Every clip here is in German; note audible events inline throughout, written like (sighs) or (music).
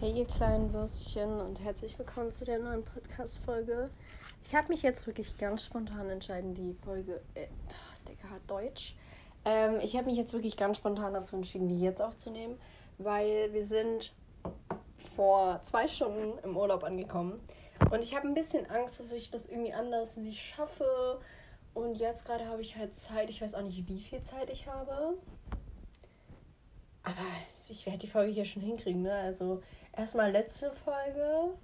Hey ihr kleinen Würstchen und herzlich willkommen zu der neuen Podcast-Folge. Ich habe mich jetzt wirklich ganz spontan entschieden, die Folge, äh, Digga, Deutsch. Ähm, ich habe mich jetzt wirklich ganz spontan dazu entschieden, die jetzt aufzunehmen, weil wir sind vor zwei Stunden im Urlaub angekommen und ich habe ein bisschen Angst, dass ich das irgendwie anders nicht schaffe. Und jetzt gerade habe ich halt Zeit. Ich weiß auch nicht, wie viel Zeit ich habe. Aber ich werde die Folge hier schon hinkriegen, ne? Also erstmal letzte Folge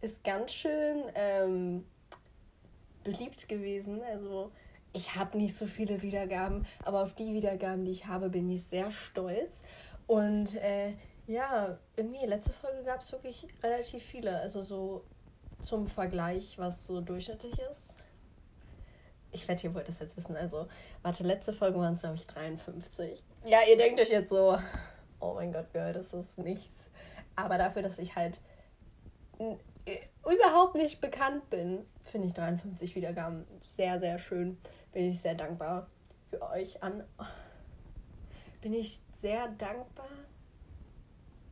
ist ganz schön ähm, beliebt gewesen. Also ich habe nicht so viele Wiedergaben, aber auf die Wiedergaben, die ich habe, bin ich sehr stolz. Und äh, ja, irgendwie letzte Folge gab es wirklich relativ viele. Also so zum Vergleich, was so durchschnittlich ist. Ich wette, ihr wollt das jetzt wissen. Also, warte, letzte Folge waren es, glaube ich, 53. Ja, ihr denkt euch jetzt so, oh mein Gott, Girl, das ist nichts. Aber dafür, dass ich halt überhaupt nicht bekannt bin, finde ich 53 Wiedergaben sehr, sehr schön. Bin ich sehr dankbar für euch an. Bin ich sehr dankbar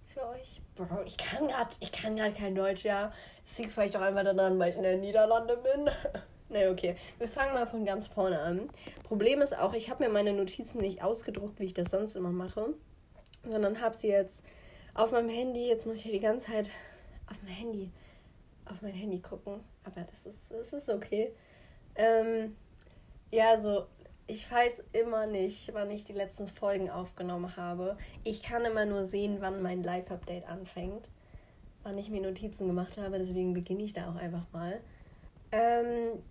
für euch. Bro, ich kann gerade, ich kann gerade kein Deutsch, ja. Das liegt vielleicht auch einfach daran, weil ich in den Niederlande bin. (laughs) ne, okay. Wir fangen mal von ganz vorne an. Problem ist auch, ich habe mir meine Notizen nicht ausgedruckt, wie ich das sonst immer mache, sondern habe sie jetzt auf meinem Handy. Jetzt muss ich ja die ganze Zeit auf mein Handy, auf mein Handy gucken. Aber das ist, das ist okay. Ähm, ja, also ich weiß immer nicht, wann ich die letzten Folgen aufgenommen habe. Ich kann immer nur sehen, wann mein Live-Update anfängt. Wann ich mir Notizen gemacht habe. Deswegen beginne ich da auch einfach mal. Ähm,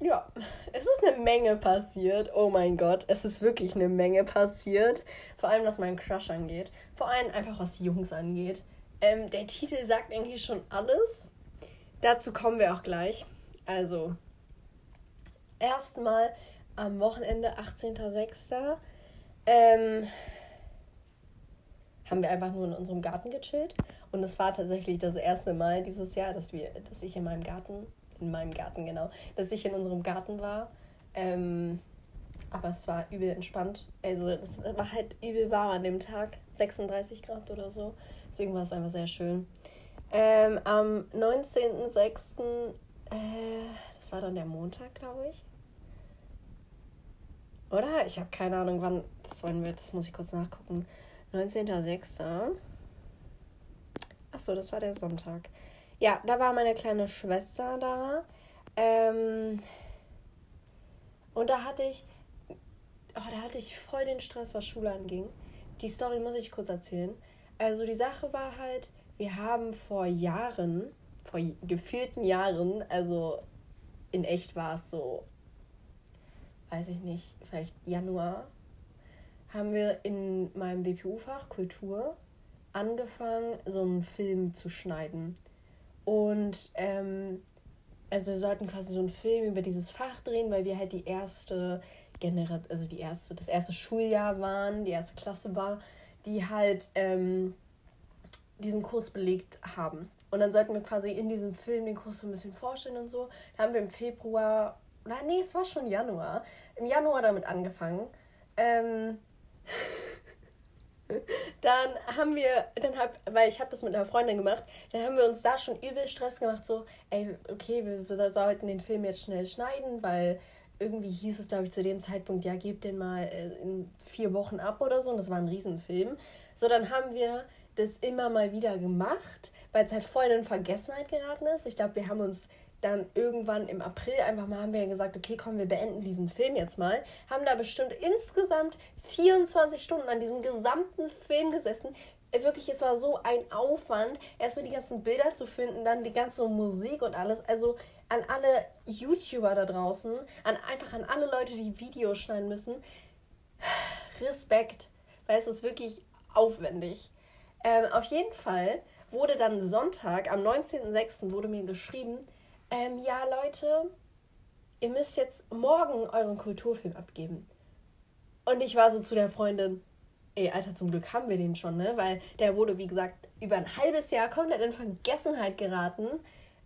ja, es ist eine Menge passiert. Oh mein Gott, es ist wirklich eine Menge passiert. Vor allem, was meinen Crush angeht. Vor allem einfach, was Jungs angeht. Ähm, der Titel sagt eigentlich schon alles. Dazu kommen wir auch gleich. Also, erstmal am Wochenende, 18.06. Ähm, haben wir einfach nur in unserem Garten gechillt. Und es war tatsächlich das erste Mal dieses Jahr, dass, wir, dass ich in meinem Garten in meinem Garten, genau, dass ich in unserem Garten war. Ähm, aber es war übel entspannt. Also es war halt übel warm an dem Tag, 36 Grad oder so. Deswegen war es einfach sehr schön. Ähm, am 19.06., äh, das war dann der Montag, glaube ich. Oder? Ich habe keine Ahnung, wann das wollen wir, das muss ich kurz nachgucken. 19.06. Achso, das war der Sonntag. Ja, da war meine kleine Schwester da. Ähm, und da hatte ich, oh, da hatte ich voll den Stress, was Schule anging. Die Story muss ich kurz erzählen. Also die Sache war halt, wir haben vor Jahren, vor gefühlten Jahren, also in echt war es so, weiß ich nicht, vielleicht Januar, haben wir in meinem WPU-Fach Kultur angefangen, so einen Film zu schneiden. Und ähm, also wir sollten quasi so einen Film über dieses Fach drehen, weil wir halt die erste Generation, also die erste, das erste Schuljahr waren, die erste Klasse war, die halt ähm, diesen Kurs belegt haben. Und dann sollten wir quasi in diesem Film den Kurs so ein bisschen vorstellen und so. Da haben wir im Februar, nein, nee, es war schon Januar, im Januar damit angefangen. Ähm, (laughs) dann haben wir, dann hab, weil ich habe das mit einer Freundin gemacht, dann haben wir uns da schon übel Stress gemacht, so, ey, okay, wir, wir sollten den Film jetzt schnell schneiden, weil irgendwie hieß es, glaube ich, zu dem Zeitpunkt, ja, gebt den mal äh, in vier Wochen ab oder so, und das war ein Riesenfilm. So, dann haben wir das immer mal wieder gemacht, weil es halt voll in Vergessenheit geraten ist. Ich glaube, wir haben uns dann irgendwann im April einfach mal haben wir gesagt, okay, komm, wir beenden diesen Film jetzt mal. Haben da bestimmt insgesamt 24 Stunden an diesem gesamten Film gesessen. Äh, wirklich, es war so ein Aufwand, erstmal die ganzen Bilder zu finden, dann die ganze Musik und alles. Also an alle YouTuber da draußen, an einfach an alle Leute, die Videos schneiden müssen. (sighs) Respekt, weil es ist wirklich aufwendig. Ähm, auf jeden Fall wurde dann Sonntag, am 19.06. wurde mir geschrieben, ähm, ja Leute, ihr müsst jetzt morgen euren Kulturfilm abgeben. Und ich war so zu der Freundin, ey, Alter, zum Glück haben wir den schon, ne? Weil der wurde, wie gesagt, über ein halbes Jahr komplett in Vergessenheit geraten.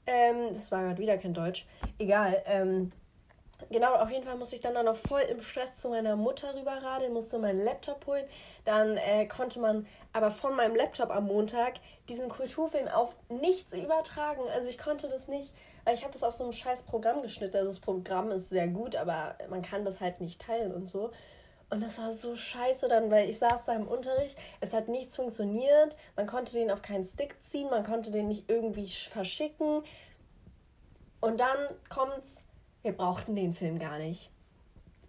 Ähm, das war gerade wieder kein Deutsch. Egal. Ähm, genau, auf jeden Fall musste ich dann, dann noch voll im Stress zu meiner Mutter rüberradeln, musste meinen Laptop holen. Dann äh, konnte man aber von meinem Laptop am Montag diesen Kulturfilm auf nichts übertragen. Also ich konnte das nicht, weil ich habe das auf so einem scheiß Programm geschnitten. Also das Programm ist sehr gut, aber man kann das halt nicht teilen und so. Und das war so scheiße dann, weil ich saß da im Unterricht, es hat nichts funktioniert, man konnte den auf keinen Stick ziehen, man konnte den nicht irgendwie verschicken. Und dann kommt's, wir brauchten den Film gar nicht.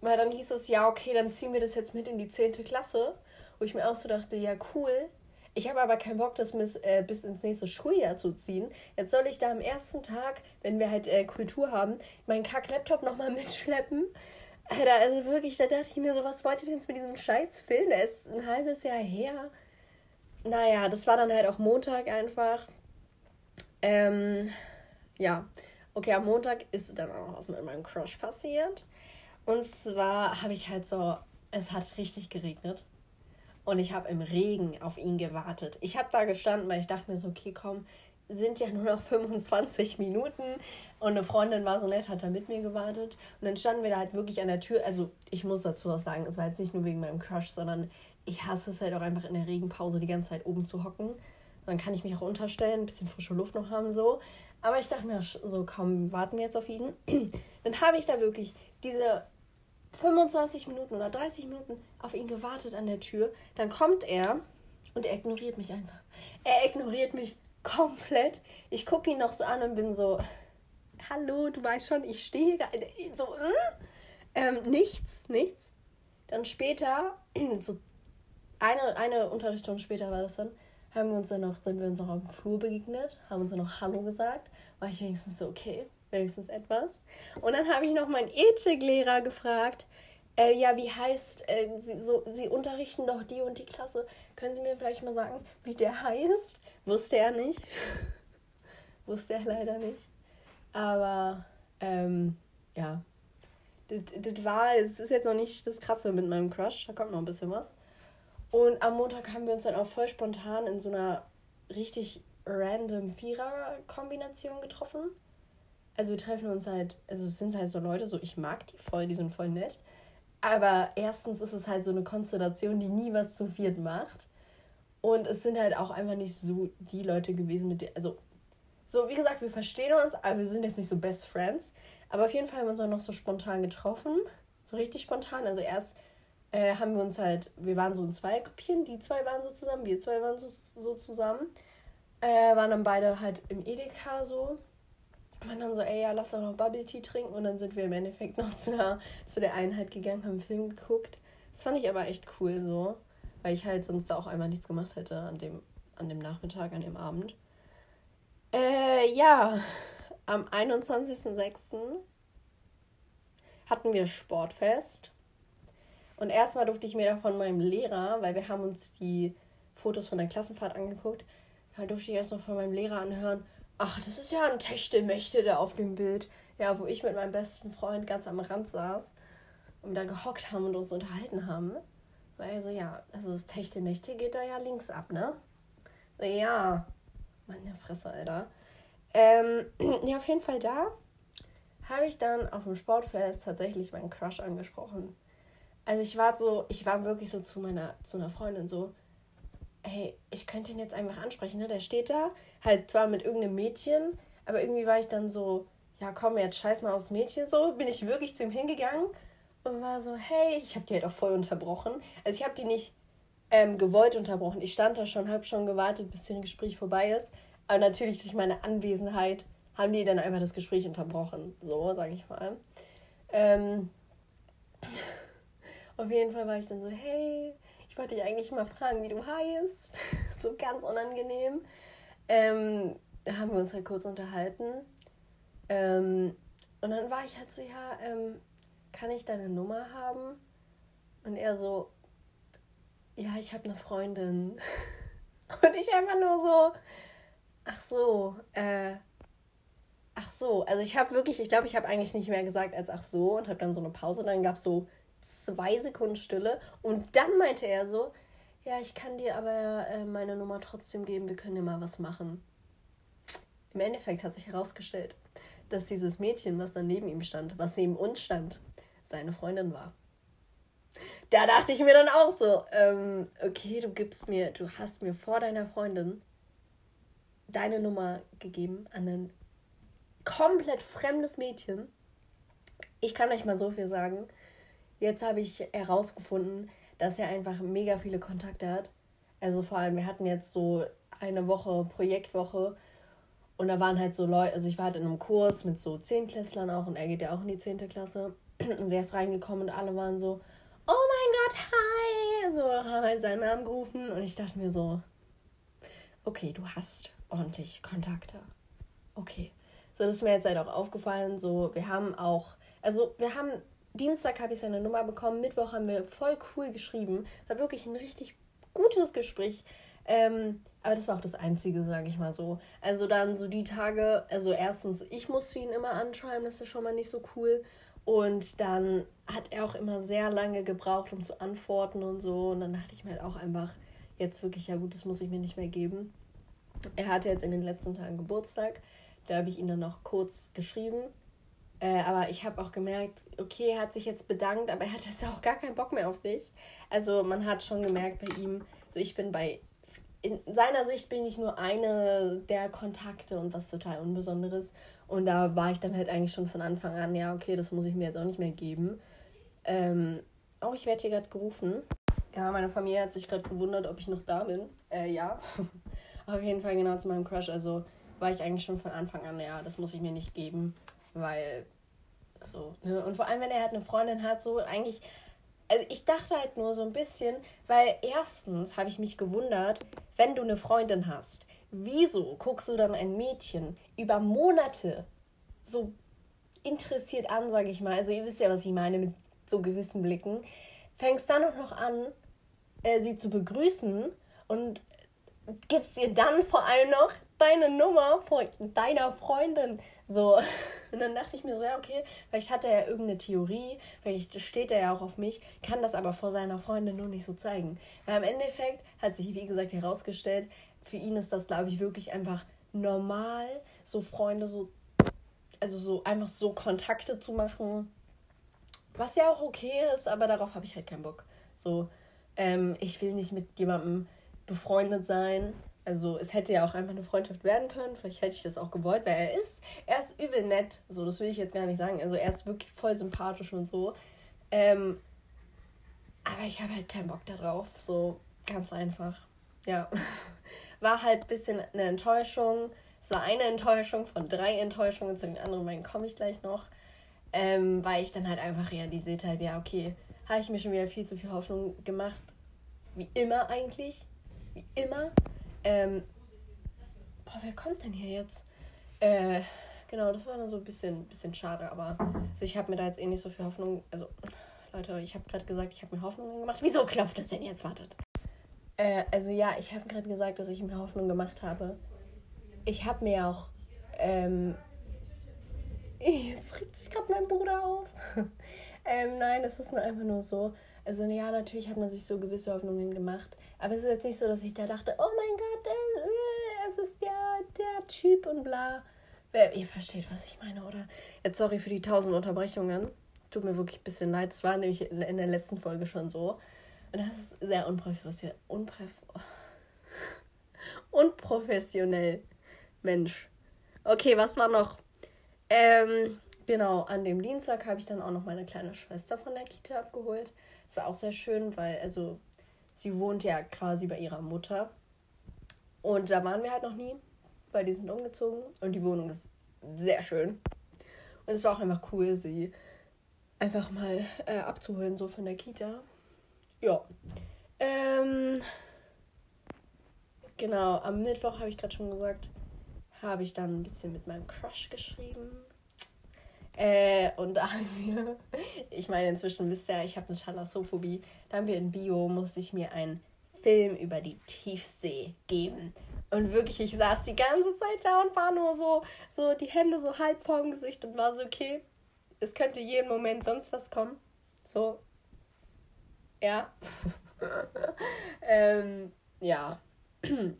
Weil dann hieß es, ja, okay, dann ziehen wir das jetzt mit in die 10. Klasse. Wo ich mir auch so dachte, ja, cool. Ich habe aber keinen Bock, das bis, äh, bis ins nächste Schuljahr zu ziehen. Jetzt soll ich da am ersten Tag, wenn wir halt äh, Kultur haben, meinen Kack-Laptop nochmal (laughs) mitschleppen. Alter, also wirklich, da dachte ich mir so, was wollt ihr denn jetzt mit diesem scheiß Film? Der ist ein halbes Jahr her. Naja, das war dann halt auch Montag einfach. Ähm, ja. Okay, am Montag ist dann auch was mit meinem Crush passiert. Und zwar habe ich halt so, es hat richtig geregnet. Und ich habe im Regen auf ihn gewartet. Ich habe da gestanden, weil ich dachte mir so, okay, komm, sind ja nur noch (laughs) 25 Minuten. Und eine Freundin war so nett, hat da mit mir gewartet. Und dann standen wir da halt wirklich an der Tür. Also ich muss dazu auch sagen, es war jetzt nicht nur wegen meinem Crush, sondern ich hasse es halt auch einfach in der Regenpause die ganze Zeit oben zu hocken. Dann kann ich mich auch unterstellen, ein bisschen frische Luft noch haben, so. Aber ich dachte mir so, komm, warten wir jetzt auf ihn. (clears throat) Dann habe ich da wirklich diese 25 Minuten oder 30 Minuten auf ihn gewartet an der Tür. Dann kommt er und er ignoriert mich einfach. Er ignoriert mich komplett. Ich gucke ihn noch so an und bin so, hallo, du weißt schon, ich stehe hier. So, äh? ähm, nichts, nichts. Dann später, (clears throat) so eine, eine Unterrichtsstunde später war das dann, haben wir uns dann noch, sind wir uns noch auf dem Flur begegnet, haben uns dann noch Hallo gesagt. War ich wenigstens so, okay, wenigstens etwas. Und dann habe ich noch meinen Ethiklehrer gefragt, äh, ja, wie heißt, äh, Sie, so, Sie unterrichten doch die und die Klasse. Können Sie mir vielleicht mal sagen, wie der heißt? Wusste er nicht. (laughs) Wusste er leider nicht. Aber, ähm, ja. Das war, es ist jetzt noch nicht das Krasse mit meinem Crush. Da kommt noch ein bisschen was. Und am Montag haben wir uns dann auch voll spontan in so einer richtig random Vierer-Kombination getroffen. Also wir treffen uns halt, also es sind halt so Leute, so ich mag die voll, die sind voll nett. Aber erstens ist es halt so eine Konstellation, die nie was zu viert macht. Und es sind halt auch einfach nicht so die Leute gewesen, mit denen, also so, wie gesagt, wir verstehen uns, aber wir sind jetzt nicht so Best Friends. Aber auf jeden Fall haben wir uns auch noch so spontan getroffen. So richtig spontan. Also erst äh, haben wir uns halt, wir waren so in zwei Grüppchen, die zwei waren so zusammen, wir zwei waren so, so zusammen. Äh, waren dann beide halt im Edeka so. Und dann so, ey, ja, lass doch noch Bubble Tea trinken. Und dann sind wir im Endeffekt noch zu, einer, zu der Einheit gegangen, haben einen Film geguckt. Das fand ich aber echt cool so, weil ich halt sonst da auch einmal nichts gemacht hätte an dem, an dem Nachmittag, an dem Abend. Äh, ja, am 21.06. hatten wir Sportfest. Und erstmal durfte ich mir da von meinem Lehrer, weil wir haben uns die Fotos von der Klassenfahrt angeguckt, da durfte ich erst noch von meinem Lehrer anhören, ach, das ist ja ein Techtelmächte da auf dem Bild. Ja, wo ich mit meinem besten Freund ganz am Rand saß und da gehockt haben und uns unterhalten haben. Weil so, ja, also das Techtelmächte geht da ja links ab, ne? Ja, meine Fresse, Alter. Ähm, (clears throat) ja, auf jeden Fall da habe ich dann auf dem Sportfest tatsächlich meinen Crush angesprochen. Also ich war so, ich war wirklich so zu meiner, zu einer Freundin so, hey, ich könnte ihn jetzt einfach ansprechen, ne? Der steht da, halt zwar mit irgendeinem Mädchen, aber irgendwie war ich dann so, ja komm, jetzt scheiß mal aufs Mädchen so, bin ich wirklich zu ihm hingegangen und war so, hey, ich habe die halt auch voll unterbrochen. Also ich habe die nicht ähm, gewollt unterbrochen. Ich stand da schon, habe schon gewartet, bis das Gespräch vorbei ist. Aber natürlich durch meine Anwesenheit haben die dann einfach das Gespräch unterbrochen. So, sage ich mal. Ähm, (laughs) auf jeden Fall war ich dann so, hey, ich wollte dich eigentlich mal fragen, wie du heißt. (laughs) so ganz unangenehm. Ähm, da haben wir uns halt kurz unterhalten. Ähm, und dann war ich halt so, ja, ähm, kann ich deine Nummer haben? Und er so, ja, ich habe eine Freundin. (laughs) Und ich einfach nur so, ach so, äh, ach so. Also ich habe wirklich, ich glaube, ich habe eigentlich nicht mehr gesagt als ach so und habe dann so eine Pause. Dann gab es so zwei Sekunden Stille und dann meinte er so, ja, ich kann dir aber äh, meine Nummer trotzdem geben, wir können dir mal was machen. Im Endeffekt hat sich herausgestellt, dass dieses Mädchen, was dann neben ihm stand, was neben uns stand, seine Freundin war. Da dachte ich mir dann auch so, ähm, okay, du gibst mir, du hast mir vor deiner Freundin deine Nummer gegeben an ein komplett fremdes Mädchen. Ich kann euch mal so viel sagen. Jetzt habe ich herausgefunden, dass er einfach mega viele Kontakte hat. Also vor allem, wir hatten jetzt so eine Woche, Projektwoche. Und da waren halt so Leute, also ich war halt in einem Kurs mit so Zehntklässlern auch und er geht ja auch in die zehnte Klasse. (clears throat) Und der ist reingekommen und alle waren so, oh mein Gott, hi! So haben halt seinen Namen gerufen und ich dachte mir so, okay, du hast ordentlich Kontakte. Okay. So, das ist mir jetzt halt auch aufgefallen. So, wir haben auch, also wir haben, Dienstag habe ich seine Nummer bekommen, Mittwoch haben wir voll cool geschrieben. War wirklich ein richtig gutes Gespräch. Ähm, aber das war auch das Einzige, sage ich mal so. Also dann so die Tage, also erstens, ich musste ihn immer anschreiben, das ist schon mal nicht so cool. Und dann hat er auch immer sehr lange gebraucht, um zu antworten und so. Und dann dachte ich mir halt auch einfach, jetzt wirklich, ja gut, das muss ich mir nicht mehr geben. Er hatte jetzt in den letzten Tagen Geburtstag. Da habe ich ihn dann noch kurz geschrieben. Äh, aber ich habe auch gemerkt, okay, er hat sich jetzt bedankt, aber er hat jetzt auch gar keinen Bock mehr auf dich. Also man hat schon gemerkt bei ihm, so ich bin bei, in seiner Sicht bin ich nur eine der Kontakte und was total Unbesonderes. Und da war ich dann halt eigentlich schon von Anfang an, ja, okay, das muss ich mir jetzt auch nicht mehr geben. Ähm, oh, ich werde hier gerade gerufen. Ja, meine Familie hat sich gerade gewundert, ob ich noch da bin. Äh, ja. (laughs) Auf jeden Fall genau zu meinem Crush. Also war ich eigentlich schon von Anfang an, ja, das muss ich mir nicht geben. Weil, so, ne? Und vor allem, wenn er halt eine Freundin hat, so eigentlich. Also ich dachte halt nur so ein bisschen, weil erstens habe ich mich gewundert, wenn du eine Freundin hast, wieso guckst du dann ein Mädchen über Monate so interessiert an, sage ich mal? Also ihr wisst ja, was ich meine mit so gewissen Blicken. Fängst dann auch noch an, äh, sie zu begrüßen und gibst ihr dann vor allem noch deine Nummer von deiner Freundin. So. Und dann dachte ich mir so, ja, okay, vielleicht hat er ja irgendeine Theorie, vielleicht steht er ja auch auf mich, kann das aber vor seiner Freundin nur nicht so zeigen. Weil im Endeffekt hat sich, wie gesagt, herausgestellt, für ihn ist das, glaube ich, wirklich einfach normal, so Freunde so, also so einfach so Kontakte zu machen. Was ja auch okay ist, aber darauf habe ich halt keinen Bock. So, ähm, ich will nicht mit jemandem befreundet sein. Also es hätte ja auch einfach eine Freundschaft werden können. Vielleicht hätte ich das auch gewollt, weil er ist, er ist übel nett. So, das will ich jetzt gar nicht sagen. Also er ist wirklich voll sympathisch und so. Ähm, aber ich habe halt keinen Bock darauf. So ganz einfach. Ja. (laughs) war halt ein bisschen eine Enttäuschung. Es war eine Enttäuschung von drei Enttäuschungen. Zu den anderen beiden komme ich gleich noch. Ähm, weil ich dann halt einfach realisiert habe, ja, okay, habe ich mir schon wieder viel zu viel Hoffnung gemacht. Wie immer eigentlich. Wie immer. Ähm, boah, wer kommt denn hier jetzt? Äh, genau, das war dann so ein bisschen, bisschen schade, aber also ich habe mir da jetzt eh nicht so viel Hoffnung. Also, Leute, ich habe gerade gesagt, ich habe mir Hoffnung gemacht. Wieso klopft das denn jetzt? Wartet. Äh, also ja, ich habe gerade gesagt, dass ich mir Hoffnung gemacht habe. Ich habe mir auch. Ähm, jetzt regt sich gerade mein Bruder auf. (laughs) ähm, nein, es ist nur einfach nur so. Also ja, natürlich hat man sich so gewisse Hoffnungen gemacht. Aber es ist jetzt nicht so, dass ich da dachte, oh mein Gott, äh, es ist ja der Typ und bla. Ihr versteht, was ich meine, oder? Jetzt sorry für die tausend Unterbrechungen. Tut mir wirklich ein bisschen leid. Das war nämlich in der letzten Folge schon so. Und das ist sehr unprofessionell. (laughs) Unprofessionell. Mensch. Okay, was war noch? Ähm, genau, an dem Dienstag habe ich dann auch noch meine kleine Schwester von der Kita abgeholt. Es war auch sehr schön, weil, also, sie wohnt ja quasi bei ihrer Mutter. Und da waren wir halt noch nie, weil die sind umgezogen. Und die Wohnung ist sehr schön. Und es war auch einfach cool, sie einfach mal äh, abzuholen, so von der Kita. Ja. Ähm, genau, am Mittwoch habe ich gerade schon gesagt, habe ich dann ein bisschen mit meinem Crush geschrieben. Äh, und da haben wir, ich meine, inzwischen wisst ihr, ich habe eine Thalassophobie. Da haben wir in Bio, musste ich mir einen Film über die Tiefsee geben. Und wirklich, ich saß die ganze Zeit da und war nur so, so die Hände so halb vorm Gesicht und war so, okay, es könnte jeden Moment sonst was kommen. So, ja. (laughs) ähm, ja.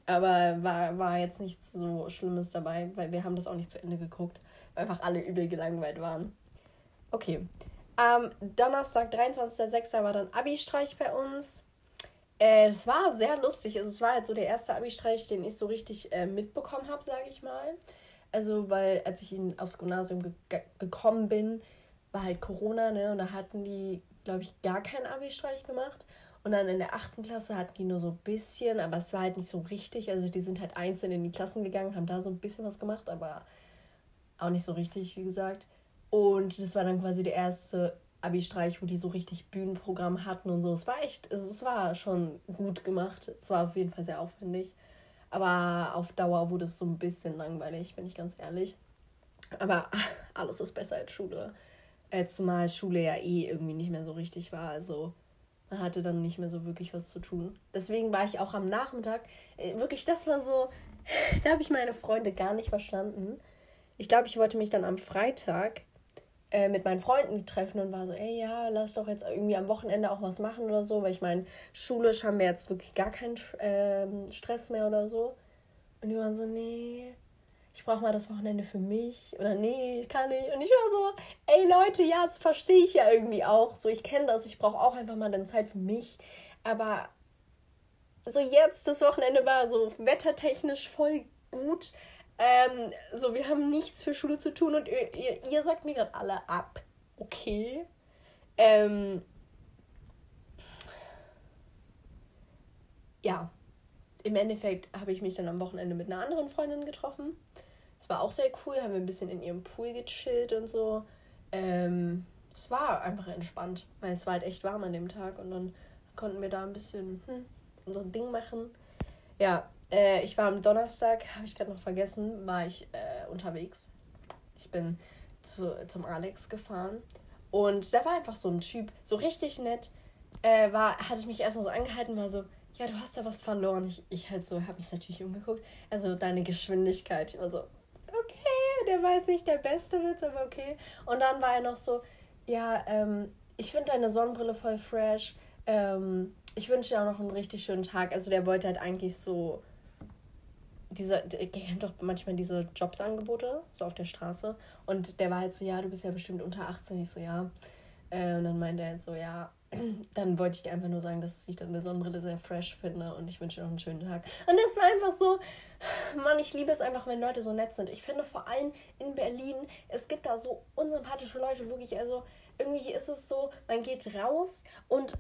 Aber war, war jetzt nichts so Schlimmes dabei, weil wir haben das auch nicht zu Ende geguckt, weil einfach alle übel gelangweilt waren. Okay. Am Donnerstag, 23.06. war dann Abi-Streich bei uns. Äh, es war sehr lustig. Also es war halt so der erste Abi-Streich, den ich so richtig äh, mitbekommen habe, sage ich mal. Also, weil als ich in, aufs Gymnasium ge gekommen bin, war halt Corona, ne? Und da hatten die, glaube ich, gar keinen Abi-Streich gemacht. Und dann in der achten Klasse hatten die nur so ein bisschen, aber es war halt nicht so richtig. Also die sind halt einzeln in die Klassen gegangen, haben da so ein bisschen was gemacht, aber auch nicht so richtig, wie gesagt. Und das war dann quasi der erste Abi-Streich, wo die so richtig Bühnenprogramm hatten und so. Es war echt, also es war schon gut gemacht. Es war auf jeden Fall sehr aufwendig. Aber auf Dauer wurde es so ein bisschen langweilig, bin ich ganz ehrlich. Aber (laughs) alles ist besser als Schule. Äh, zumal Schule ja eh irgendwie nicht mehr so richtig war. Also man hatte dann nicht mehr so wirklich was zu tun. Deswegen war ich auch am Nachmittag, äh, wirklich, das war so, (laughs) da habe ich meine Freunde gar nicht verstanden. Ich glaube, ich wollte mich dann am Freitag äh, mit meinen Freunden treffen und war so, ey, ja, lass doch jetzt irgendwie am Wochenende auch was machen oder so, weil ich meine, schulisch haben wir jetzt wirklich gar keinen äh, Stress mehr oder so. Und die waren so, nee, ich brauche mal das Wochenende für mich oder nee, ich kann nicht. Und ich war so, ey Leute, ja, das verstehe ich ja irgendwie auch. So, ich kenne das, ich brauche auch einfach mal dann Zeit für mich. Aber so jetzt, das Wochenende war so wettertechnisch voll gut. Ähm, so, wir haben nichts für Schule zu tun und ihr, ihr, ihr sagt mir gerade alle ab. Okay. Ähm, ja, im Endeffekt habe ich mich dann am Wochenende mit einer anderen Freundin getroffen. Es war auch sehr cool, haben wir ein bisschen in ihrem Pool gechillt und so. Ähm, es war einfach entspannt, weil es war halt echt warm an dem Tag und dann konnten wir da ein bisschen hm, unser Ding machen. Ja, äh, ich war am Donnerstag, habe ich gerade noch vergessen, war ich äh, unterwegs. Ich bin zu, zum Alex gefahren und da war einfach so ein Typ, so richtig nett. Äh, war, hatte ich mich erstmal so angehalten, war so, ja, du hast ja was verloren. Ich, ich halt so, habe mich natürlich umgeguckt. Also deine Geschwindigkeit. Ich war so, okay, der jetzt nicht der beste Witz, aber okay. Und dann war er noch so, ja, ähm, ich finde deine Sonnenbrille voll fresh. Ähm, ich wünsche dir auch noch einen richtig schönen Tag. Also der wollte halt eigentlich so diese, ihr kennt doch manchmal diese Jobsangebote, so auf der Straße. Und der war halt so, ja, du bist ja bestimmt unter 18. Ich so, ja. Äh, und dann meinte er halt so, ja, (clears throat) dann wollte ich dir einfach nur sagen, dass ich deine Sonnenbrille sehr fresh finde und ich wünsche dir noch einen schönen Tag. Und das war einfach so, (sighs) Mann, ich liebe es einfach, wenn Leute so nett sind. Ich finde vor allem in Berlin, es gibt da so unsympathische Leute, wirklich. Also irgendwie ist es so, man geht raus und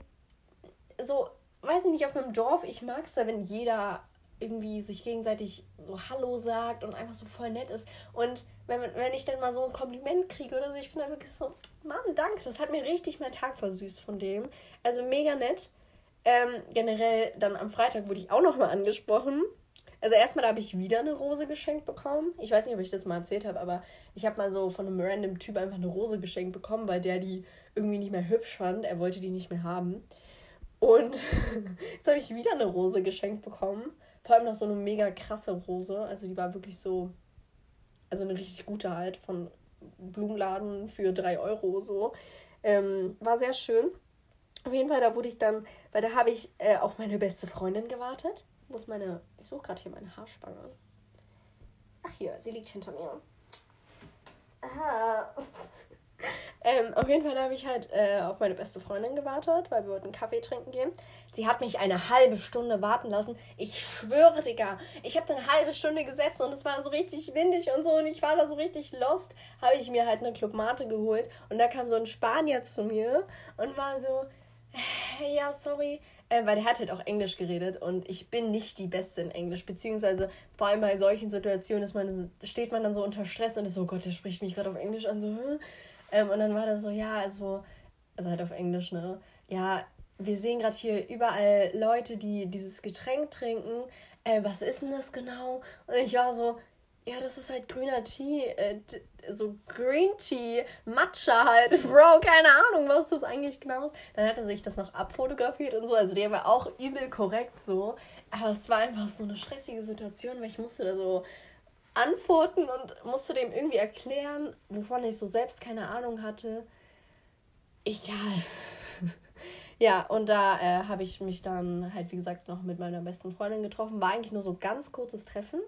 so, weiß ich nicht, auf einem Dorf, ich mag es da, wenn jeder irgendwie sich gegenseitig so Hallo sagt und einfach so voll nett ist. Und wenn, wenn ich dann mal so ein Kompliment kriege oder so, ich bin da wirklich so, Mann, danke, das hat mir richtig meinen Tag versüßt von dem. Also mega nett. Ähm, generell dann am Freitag wurde ich auch nochmal angesprochen. Also erstmal habe ich wieder eine Rose geschenkt bekommen. Ich weiß nicht, ob ich das mal erzählt habe, aber ich habe mal so von einem random Typ einfach eine Rose geschenkt bekommen, weil der die irgendwie nicht mehr hübsch fand. Er wollte die nicht mehr haben. Und (laughs) jetzt habe ich wieder eine Rose geschenkt bekommen. Vor allem noch so eine mega krasse Rose. Also die war wirklich so, also eine richtig gute halt von Blumenladen für 3 Euro so. Ähm, war sehr schön. Auf jeden Fall, da wurde ich dann, weil da habe ich äh, auf meine beste Freundin gewartet. Wo ist meine, ich suche gerade hier meine Haarspange. Ach hier, sie liegt hinter mir. Aha. (laughs) Ähm, auf jeden Fall habe ich halt äh, auf meine beste Freundin gewartet, weil wir wollten Kaffee trinken gehen. Sie hat mich eine halbe Stunde warten lassen. Ich schwöre, Digga. Ich habe eine halbe Stunde gesessen und es war so richtig windig und so und ich war da so richtig lost. Habe ich mir halt eine Club Mate geholt und da kam so ein Spanier zu mir und war so, hey, ja, sorry, äh, weil der hat halt auch Englisch geredet und ich bin nicht die Beste in Englisch, beziehungsweise vor allem bei solchen Situationen ist man, steht man dann so unter Stress und ist so, oh Gott, der spricht mich gerade auf Englisch an, so? Ähm, und dann war das so, ja, also, also halt auf Englisch, ne? Ja, wir sehen gerade hier überall Leute, die dieses Getränk trinken. Äh, was ist denn das genau? Und ich war so, ja, das ist halt grüner Tee, äh, so Green Tea, Matcha halt. (laughs) Bro, keine Ahnung, was das eigentlich genau ist. Dann hat er sich das noch abfotografiert und so. Also der war auch übel korrekt so. Aber es war einfach so eine stressige Situation, weil ich musste da so antworten und musste dem irgendwie erklären, wovon ich so selbst keine Ahnung hatte. Egal. (laughs) Ja, und da äh, habe ich mich dann halt, wie gesagt, noch mit meiner besten Freundin getroffen. War eigentlich nur so ganz kurzes Treffen.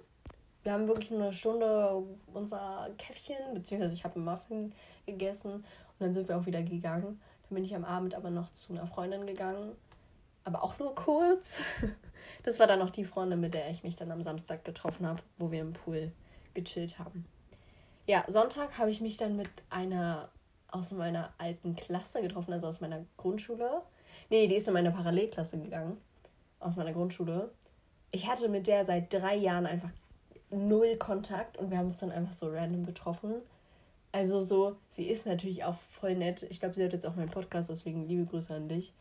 Wir haben wirklich nur eine Stunde unser Käffchen, beziehungsweise ich habe einen Muffin gegessen und dann sind wir auch wieder gegangen. Dann bin ich am Abend aber noch zu einer Freundin gegangen, aber auch nur kurz. (laughs) Das war dann noch die Freundin, mit der ich mich dann am Samstag getroffen habe, wo wir im Pool gechillt haben. Ja, Sonntag habe ich mich dann mit einer aus meiner alten Klasse getroffen, also aus meiner Grundschule. Nee, die ist in meine Parallelklasse gegangen. Aus meiner Grundschule. Ich hatte mit der seit drei Jahren einfach null Kontakt und wir haben uns dann einfach so random getroffen. Also so, sie ist natürlich auch voll nett. Ich glaube, sie hört jetzt auch meinen Podcast, deswegen liebe Grüße an dich.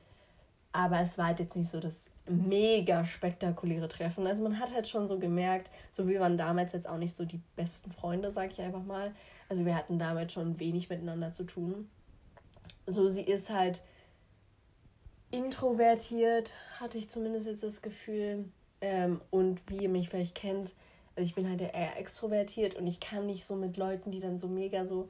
Aber es war halt jetzt nicht so das mega spektakuläre Treffen. Also man hat halt schon so gemerkt, so wir waren damals jetzt auch nicht so die besten Freunde, sag ich einfach mal. Also wir hatten damals schon wenig miteinander zu tun. So, sie ist halt introvertiert, hatte ich zumindest jetzt das Gefühl. Ähm, und wie ihr mich vielleicht kennt, also ich bin halt eher extrovertiert und ich kann nicht so mit Leuten, die dann so mega so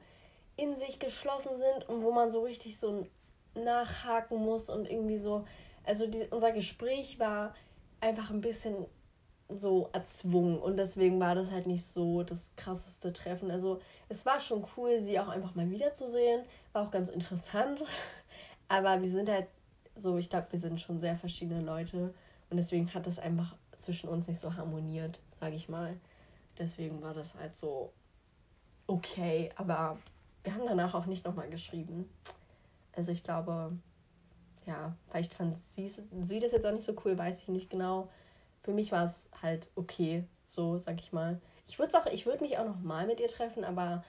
in sich geschlossen sind und wo man so richtig so nachhaken muss und irgendwie so. Also die, unser Gespräch war einfach ein bisschen so erzwungen und deswegen war das halt nicht so das krasseste Treffen. Also es war schon cool, sie auch einfach mal wiederzusehen, war auch ganz interessant, (laughs) aber wir sind halt so, ich glaube, wir sind schon sehr verschiedene Leute und deswegen hat das einfach zwischen uns nicht so harmoniert, sage ich mal. Deswegen war das halt so okay, aber wir haben danach auch nicht nochmal geschrieben. Also ich glaube, ja, vielleicht fand sie, sie das jetzt auch nicht so cool, weiß ich nicht genau. Für mich war es halt okay, so sag ich mal. Ich würde auch, mich auch noch mal mit ihr treffen, aber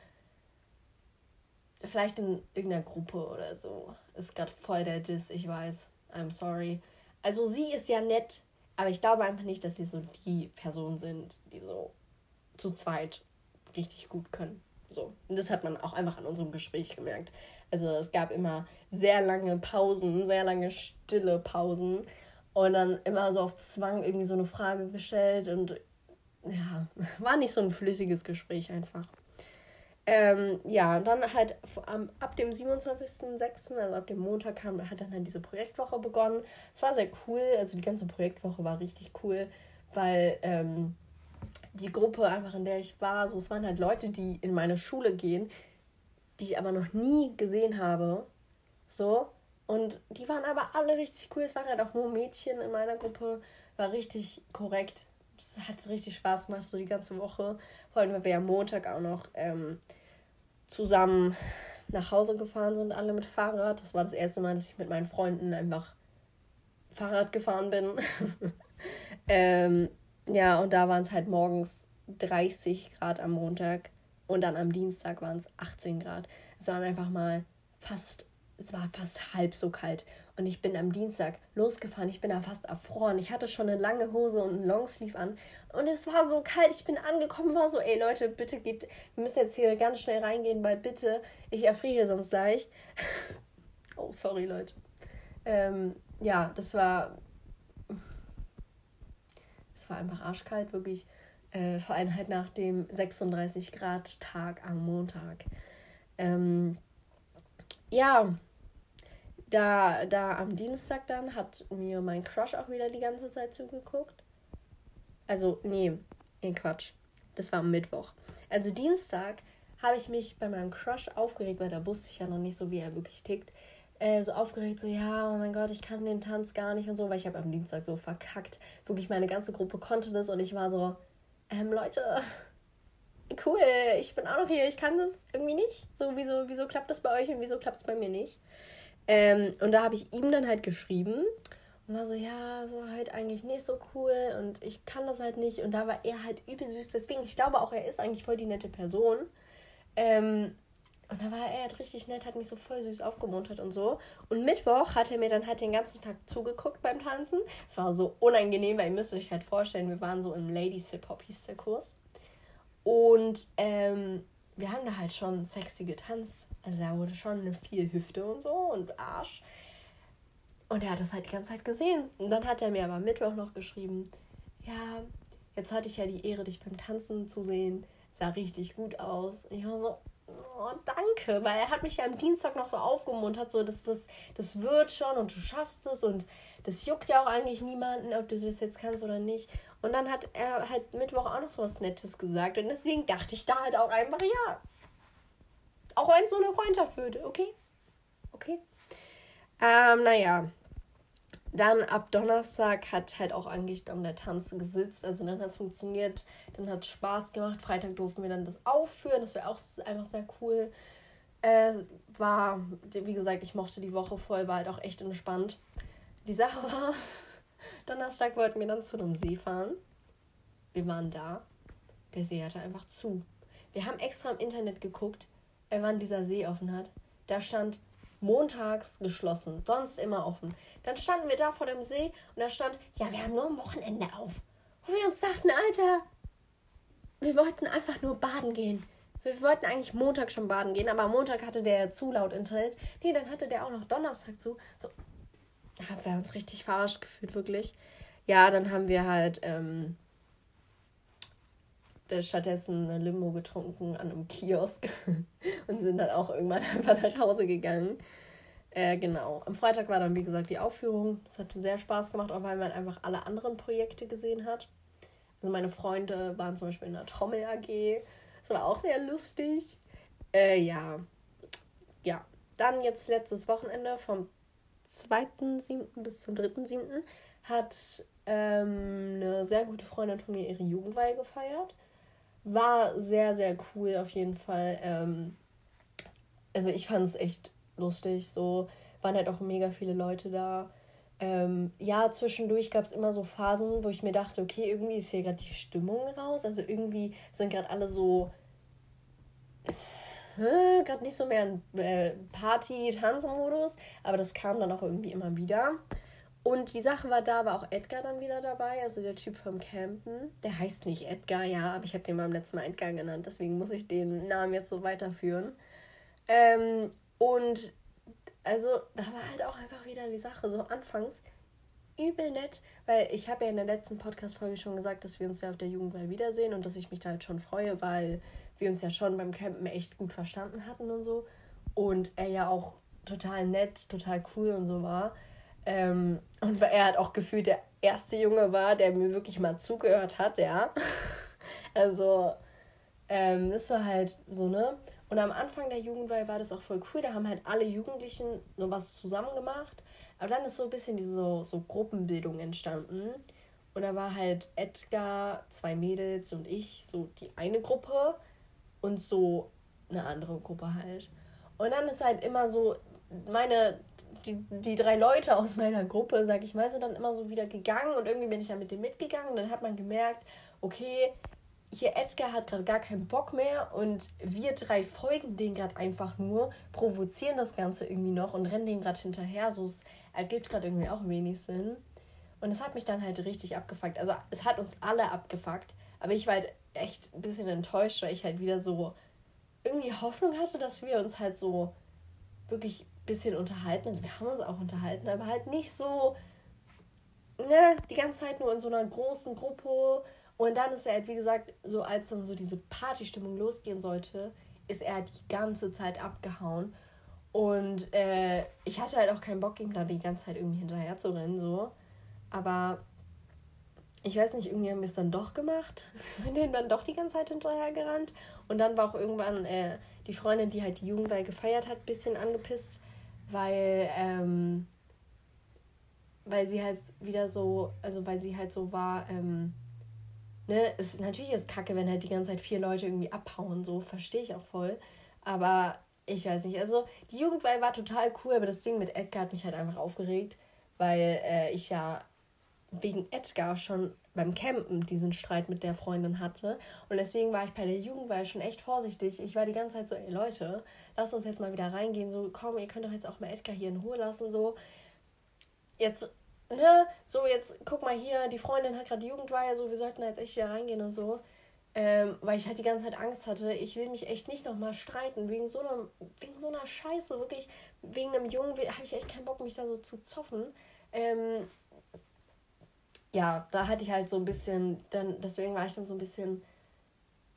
vielleicht in irgendeiner Gruppe oder so. Ist gerade voll der Diss, ich weiß. I'm sorry. Also sie ist ja nett, aber ich glaube einfach nicht, dass sie so die Personen sind, die so zu zweit richtig gut können. So. Und das hat man auch einfach an unserem Gespräch gemerkt. Also es gab immer sehr lange Pausen, sehr lange stille Pausen. Und dann immer so auf Zwang irgendwie so eine Frage gestellt. Und ja, (laughs) war nicht so ein flüssiges Gespräch einfach. Ähm, ja, und dann halt am, ab dem 27.06., also ab dem Montag, kam, hat dann halt diese Projektwoche begonnen. Es war sehr cool, also die ganze Projektwoche war richtig cool, weil ähm, die Gruppe einfach, in der ich war, so, es waren halt Leute, die in meine Schule gehen, die ich aber noch nie gesehen habe. So. Und die waren aber alle richtig cool. Es waren halt auch nur Mädchen in meiner Gruppe. War richtig korrekt. Es hat richtig Spaß gemacht, so die ganze Woche. Vor allem, weil wir am Montag auch noch ähm, zusammen nach Hause gefahren sind, alle mit Fahrrad. Das war das erste Mal, dass ich mit meinen Freunden einfach Fahrrad gefahren bin. (laughs) ähm, ja, und da waren es halt morgens 30 Grad am Montag und dann am Dienstag waren es 18 Grad. Es waren einfach mal fast, es war fast halb so kalt. Und ich bin am Dienstag losgefahren. Ich bin da fast erfroren. Ich hatte schon eine lange Hose und einen Longsleeve an. Und es war so kalt. Ich bin angekommen, war so, ey Leute, bitte geht, wir müssen jetzt hier ganz schnell reingehen, weil bitte, ich erfriere sonst gleich. (laughs) oh, sorry, Leute. Ähm, ja, das war war einfach arschkalt, wirklich. Äh, halt nach dem 36 Grad Tag am Montag. Ähm, ja, da, da am Dienstag dann hat mir mein Crush auch wieder die ganze Zeit zugeguckt. Also, nee, Quatsch. Das war am Mittwoch. Also Dienstag habe ich mich bei meinem Crush aufgeregt, weil da wusste ich ja noch nicht so, wie er wirklich tickt äh, so aufgeregt, so ja, oh mein Gott, ich kann den Tanz gar nicht und so, weil ich habe am Dienstag so verkackt. Wirklich, meine ganze Gruppe konnte das und ich war so, ähm, Leute, (laughs) cool, ich bin auch noch hier, ich kann das irgendwie nicht. So, wieso, wieso klappt das bei euch und wieso klappt es bei mir nicht? Ähm, und da habe ich ihm dann halt geschrieben und war so, ja, so halt eigentlich nicht so cool und ich kann das halt nicht. Und da war er halt übel süß. Deswegen, ich glaube auch, er ist eigentlich voll die nette Person. Ähm, und da war er halt richtig nett, hat mich so voll süß aufgemuntert und so. Und Mittwoch hat er mir dann halt den ganzen Tag zugeguckt beim Tanzen. Es war so unangenehm, weil ihr müsst euch halt vorstellen, wir waren so im Ladies Hip Hop hieß der Kurs. Und ähm, wir haben da halt schon sexy getanzt. Also da wurde schon viel Hüfte und so und Arsch. Und er hat das halt die ganze Zeit gesehen. Und dann hat er mir aber Mittwoch noch geschrieben, ja, jetzt hatte ich ja die Ehre, dich beim Tanzen zu sehen. Sah richtig gut aus. Und ich war so, oh, danke, weil er hat mich ja am Dienstag noch so aufgemuntert, so, dass das, das wird schon und du schaffst es und das juckt ja auch eigentlich niemanden, ob du das jetzt kannst oder nicht. Und dann hat er halt Mittwoch auch noch so was Nettes gesagt und deswegen dachte ich da halt auch einfach, ja, auch wenn es so eine Freundschaft würde, okay? Okay. Ähm, naja. Dann ab Donnerstag hat halt auch eigentlich dann der Tanzen gesitzt. Also dann hat es funktioniert, dann hat es Spaß gemacht. Freitag durften wir dann das aufführen. Das wäre auch einfach sehr cool. Äh, war, wie gesagt, ich mochte die Woche voll, war halt auch echt entspannt. Die Sache (laughs) war, Donnerstag wollten wir dann zu einem See fahren. Wir waren da. Der See hatte einfach zu. Wir haben extra im Internet geguckt, äh, wann dieser See offen hat. Da stand montags geschlossen, sonst immer offen. Dann standen wir da vor dem See und da stand, ja, wir haben nur am Wochenende auf. Wo wir uns dachten, Alter, wir wollten einfach nur baden gehen. So, wir wollten eigentlich Montag schon baden gehen, aber Montag hatte der zu laut Internet. Nee, dann hatte der auch noch Donnerstag zu. So, haben wir uns richtig verarscht gefühlt, wirklich. Ja, dann haben wir halt ähm, stattdessen eine Limo getrunken an einem Kiosk (laughs) und sind dann auch irgendwann (laughs) einfach nach Hause gegangen. Äh, genau. Am Freitag war dann, wie gesagt, die Aufführung. Das hat sehr Spaß gemacht, auch weil man einfach alle anderen Projekte gesehen hat. Also meine Freunde waren zum Beispiel in der Trommel AG. Das war auch sehr lustig. Äh, ja. Ja. Dann jetzt letztes Wochenende vom 2.7. bis zum 3.7. hat ähm, eine sehr gute Freundin von mir ihre Jugendweihe gefeiert. War sehr, sehr cool auf jeden Fall. Ähm, also ich fand es echt lustig. So waren halt auch mega viele Leute da. Ähm, ja, zwischendurch gab es immer so Phasen, wo ich mir dachte, okay, irgendwie ist hier gerade die Stimmung raus. Also irgendwie sind gerade alle so gerade nicht so mehr in äh, Party-Tanzmodus, aber das kam dann auch irgendwie immer wieder. Und die Sache war da, war auch Edgar dann wieder dabei, also der Typ vom Campen. Der heißt nicht Edgar, ja, aber ich habe den beim letzten Mal Edgar genannt, deswegen muss ich den Namen jetzt so weiterführen. Ähm, und also da war halt auch einfach wieder die Sache, so anfangs übel nett, weil ich habe ja in der letzten Podcast-Folge schon gesagt, dass wir uns ja auf der Jugendwahl wiedersehen und dass ich mich da halt schon freue, weil wir uns ja schon beim Campen echt gut verstanden hatten und so. Und er ja auch total nett, total cool und so war. Ähm, und er halt auch gefühlt der erste Junge war, der mir wirklich mal zugehört hat, ja. (laughs) also, ähm, das war halt so, ne? Und am Anfang der Jugendweihe war das auch voll cool. Da haben halt alle Jugendlichen sowas zusammen gemacht. Aber dann ist so ein bisschen diese so Gruppenbildung entstanden. Und da war halt Edgar, zwei Mädels und ich, so die eine Gruppe und so eine andere Gruppe halt. Und dann ist halt immer so, meine die, die drei Leute aus meiner Gruppe, sag ich mal, sind dann immer so wieder gegangen und irgendwie bin ich dann mit dem mitgegangen und dann hat man gemerkt, okay, hier Edgar hat gerade gar keinen Bock mehr und wir drei folgen den gerade einfach nur, provozieren das Ganze irgendwie noch und rennen den gerade hinterher. So, es ergibt gerade irgendwie auch wenig Sinn. Und es hat mich dann halt richtig abgefuckt. Also es hat uns alle abgefuckt. Aber ich war halt echt ein bisschen enttäuscht, weil ich halt wieder so irgendwie Hoffnung hatte, dass wir uns halt so wirklich bisschen unterhalten. Also wir haben uns auch unterhalten, aber halt nicht so, ne, die ganze Zeit nur in so einer großen Gruppe. Und dann ist er halt, wie gesagt, so als dann so diese Partystimmung losgehen sollte, ist er halt die ganze Zeit abgehauen. Und äh, ich hatte halt auch keinen Bock, ihm da die ganze Zeit irgendwie hinterher zu rennen, so. Aber ich weiß nicht, irgendwie haben wir es dann doch gemacht. (laughs) Wir sind ihm dann doch die ganze Zeit hinterher gerannt. Und dann war auch irgendwann äh, die Freundin, die halt die Jugendweihe gefeiert hat, ein bisschen angepisst, weil, ähm, weil sie halt wieder so, also weil sie halt so war, ähm, ne, es, natürlich ist kacke, wenn halt die ganze Zeit vier Leute irgendwie abhauen, so, verstehe ich auch voll. Aber ich weiß nicht, also die Jugendweihe war total cool, aber das Ding mit Edgar hat mich halt einfach aufgeregt, weil äh, ich ja wegen Edgar schon beim Campen diesen Streit mit der Freundin hatte. Und deswegen war ich bei der Jugendweihe schon echt vorsichtig. Ich war die ganze Zeit so, ey Leute, lasst uns jetzt mal wieder reingehen. So, komm, ihr könnt doch jetzt auch mal Edgar hier in Ruhe lassen. So, jetzt, ne, so, jetzt guck mal hier, die Freundin hat gerade die Jugendweihe, so, wir sollten da jetzt echt wieder reingehen und so. Ähm, weil ich halt die ganze Zeit Angst hatte, ich will mich echt nicht nochmal streiten, wegen so, einer, wegen so einer Scheiße, wirklich, wegen einem Jungen habe ich echt keinen Bock, mich da so zu zoffen. Ähm, ja, da hatte ich halt so ein bisschen, dann, deswegen war ich dann so ein bisschen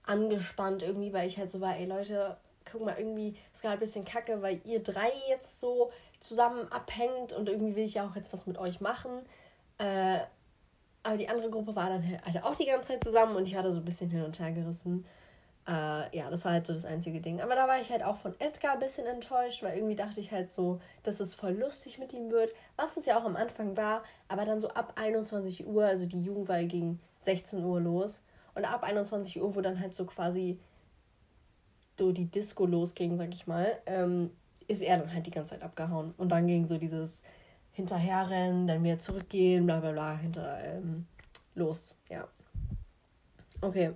angespannt irgendwie, weil ich halt so war, ey Leute, guck mal, irgendwie ist gerade ein bisschen kacke, weil ihr drei jetzt so zusammen abhängt und irgendwie will ich ja auch jetzt was mit euch machen. Äh, aber die andere Gruppe war dann halt auch die ganze Zeit zusammen und ich war da so ein bisschen hin und her gerissen. Äh, ja, das war halt so das einzige Ding. Aber da war ich halt auch von Edgar ein bisschen enttäuscht, weil irgendwie dachte ich halt so, dass es voll lustig mit ihm wird, was es ja auch am Anfang war. Aber dann so ab 21 Uhr, also die Jugendwahl ging 16 Uhr los. Und ab 21 Uhr, wo dann halt so quasi so die Disco losging, sag ich mal, ähm, ist er dann halt die ganze Zeit abgehauen. Und dann ging so dieses Hinterherrennen, dann wieder zurückgehen, bla bla bla, hinter ähm, los, ja. Okay.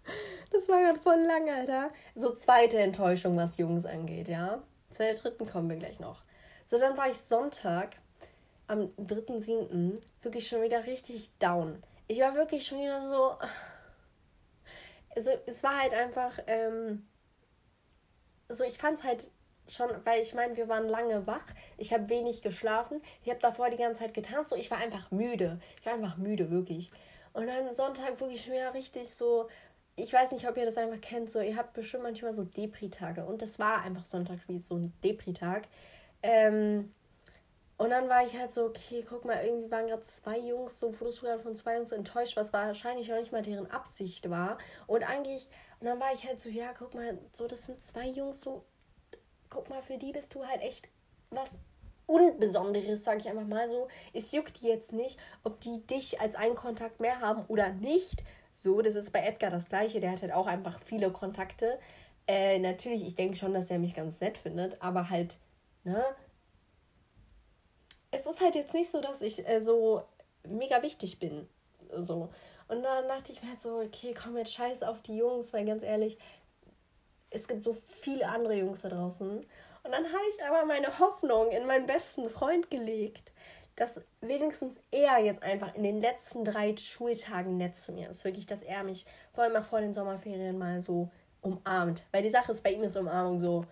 (laughs) das war gerade voll lang, Alter. So zweite Enttäuschung, was Jungs angeht, ja. Zu der dritten kommen wir gleich noch. So, dann war ich Sonntag am 3.7. wirklich schon wieder richtig down. Ich war wirklich schon wieder so. (sighs) Also, es war halt einfach. Ähm, so, ich fand es halt schon, weil ich meine, wir waren lange wach. Ich habe wenig geschlafen. Ich habe davor die ganze Zeit getanzt. So, ich war einfach müde. Ich war einfach müde, wirklich. Und dann Sonntag wirklich wieder richtig so. Ich weiß nicht, ob ihr das einfach kennt. So, ihr habt bestimmt manchmal so Depri-Tage. Und das war einfach Sonntag wie so ein Depri-Tag. Ähm, und dann war ich halt so, okay, guck mal, irgendwie waren gerade zwei Jungs, so wurdest du von zwei Jungs enttäuscht, was wahrscheinlich noch nicht mal deren Absicht war. Und eigentlich, und dann war ich halt so, ja, guck mal, so, das sind zwei Jungs, so, guck mal, für die bist du halt echt was Unbesonderes, sage ich einfach mal so. Es juckt die jetzt nicht, ob die dich als einen Kontakt mehr haben oder nicht. So, das ist bei Edgar das gleiche, der hat halt auch einfach viele Kontakte. Äh, natürlich, ich denke schon, dass er mich ganz nett findet, aber halt, ne, es ist halt jetzt nicht so, dass ich äh, so mega wichtig bin. So. Und dann dachte ich mir halt so, okay, komm jetzt scheiß auf die Jungs, weil ganz ehrlich, es gibt so viele andere Jungs da draußen. Und dann habe ich aber meine Hoffnung in meinen besten Freund gelegt, dass wenigstens er jetzt einfach in den letzten drei Schultagen nett zu mir ist. Wirklich, dass er mich vor allem mal vor den Sommerferien mal so umarmt. Weil die Sache ist, bei ihm ist Umarmung so,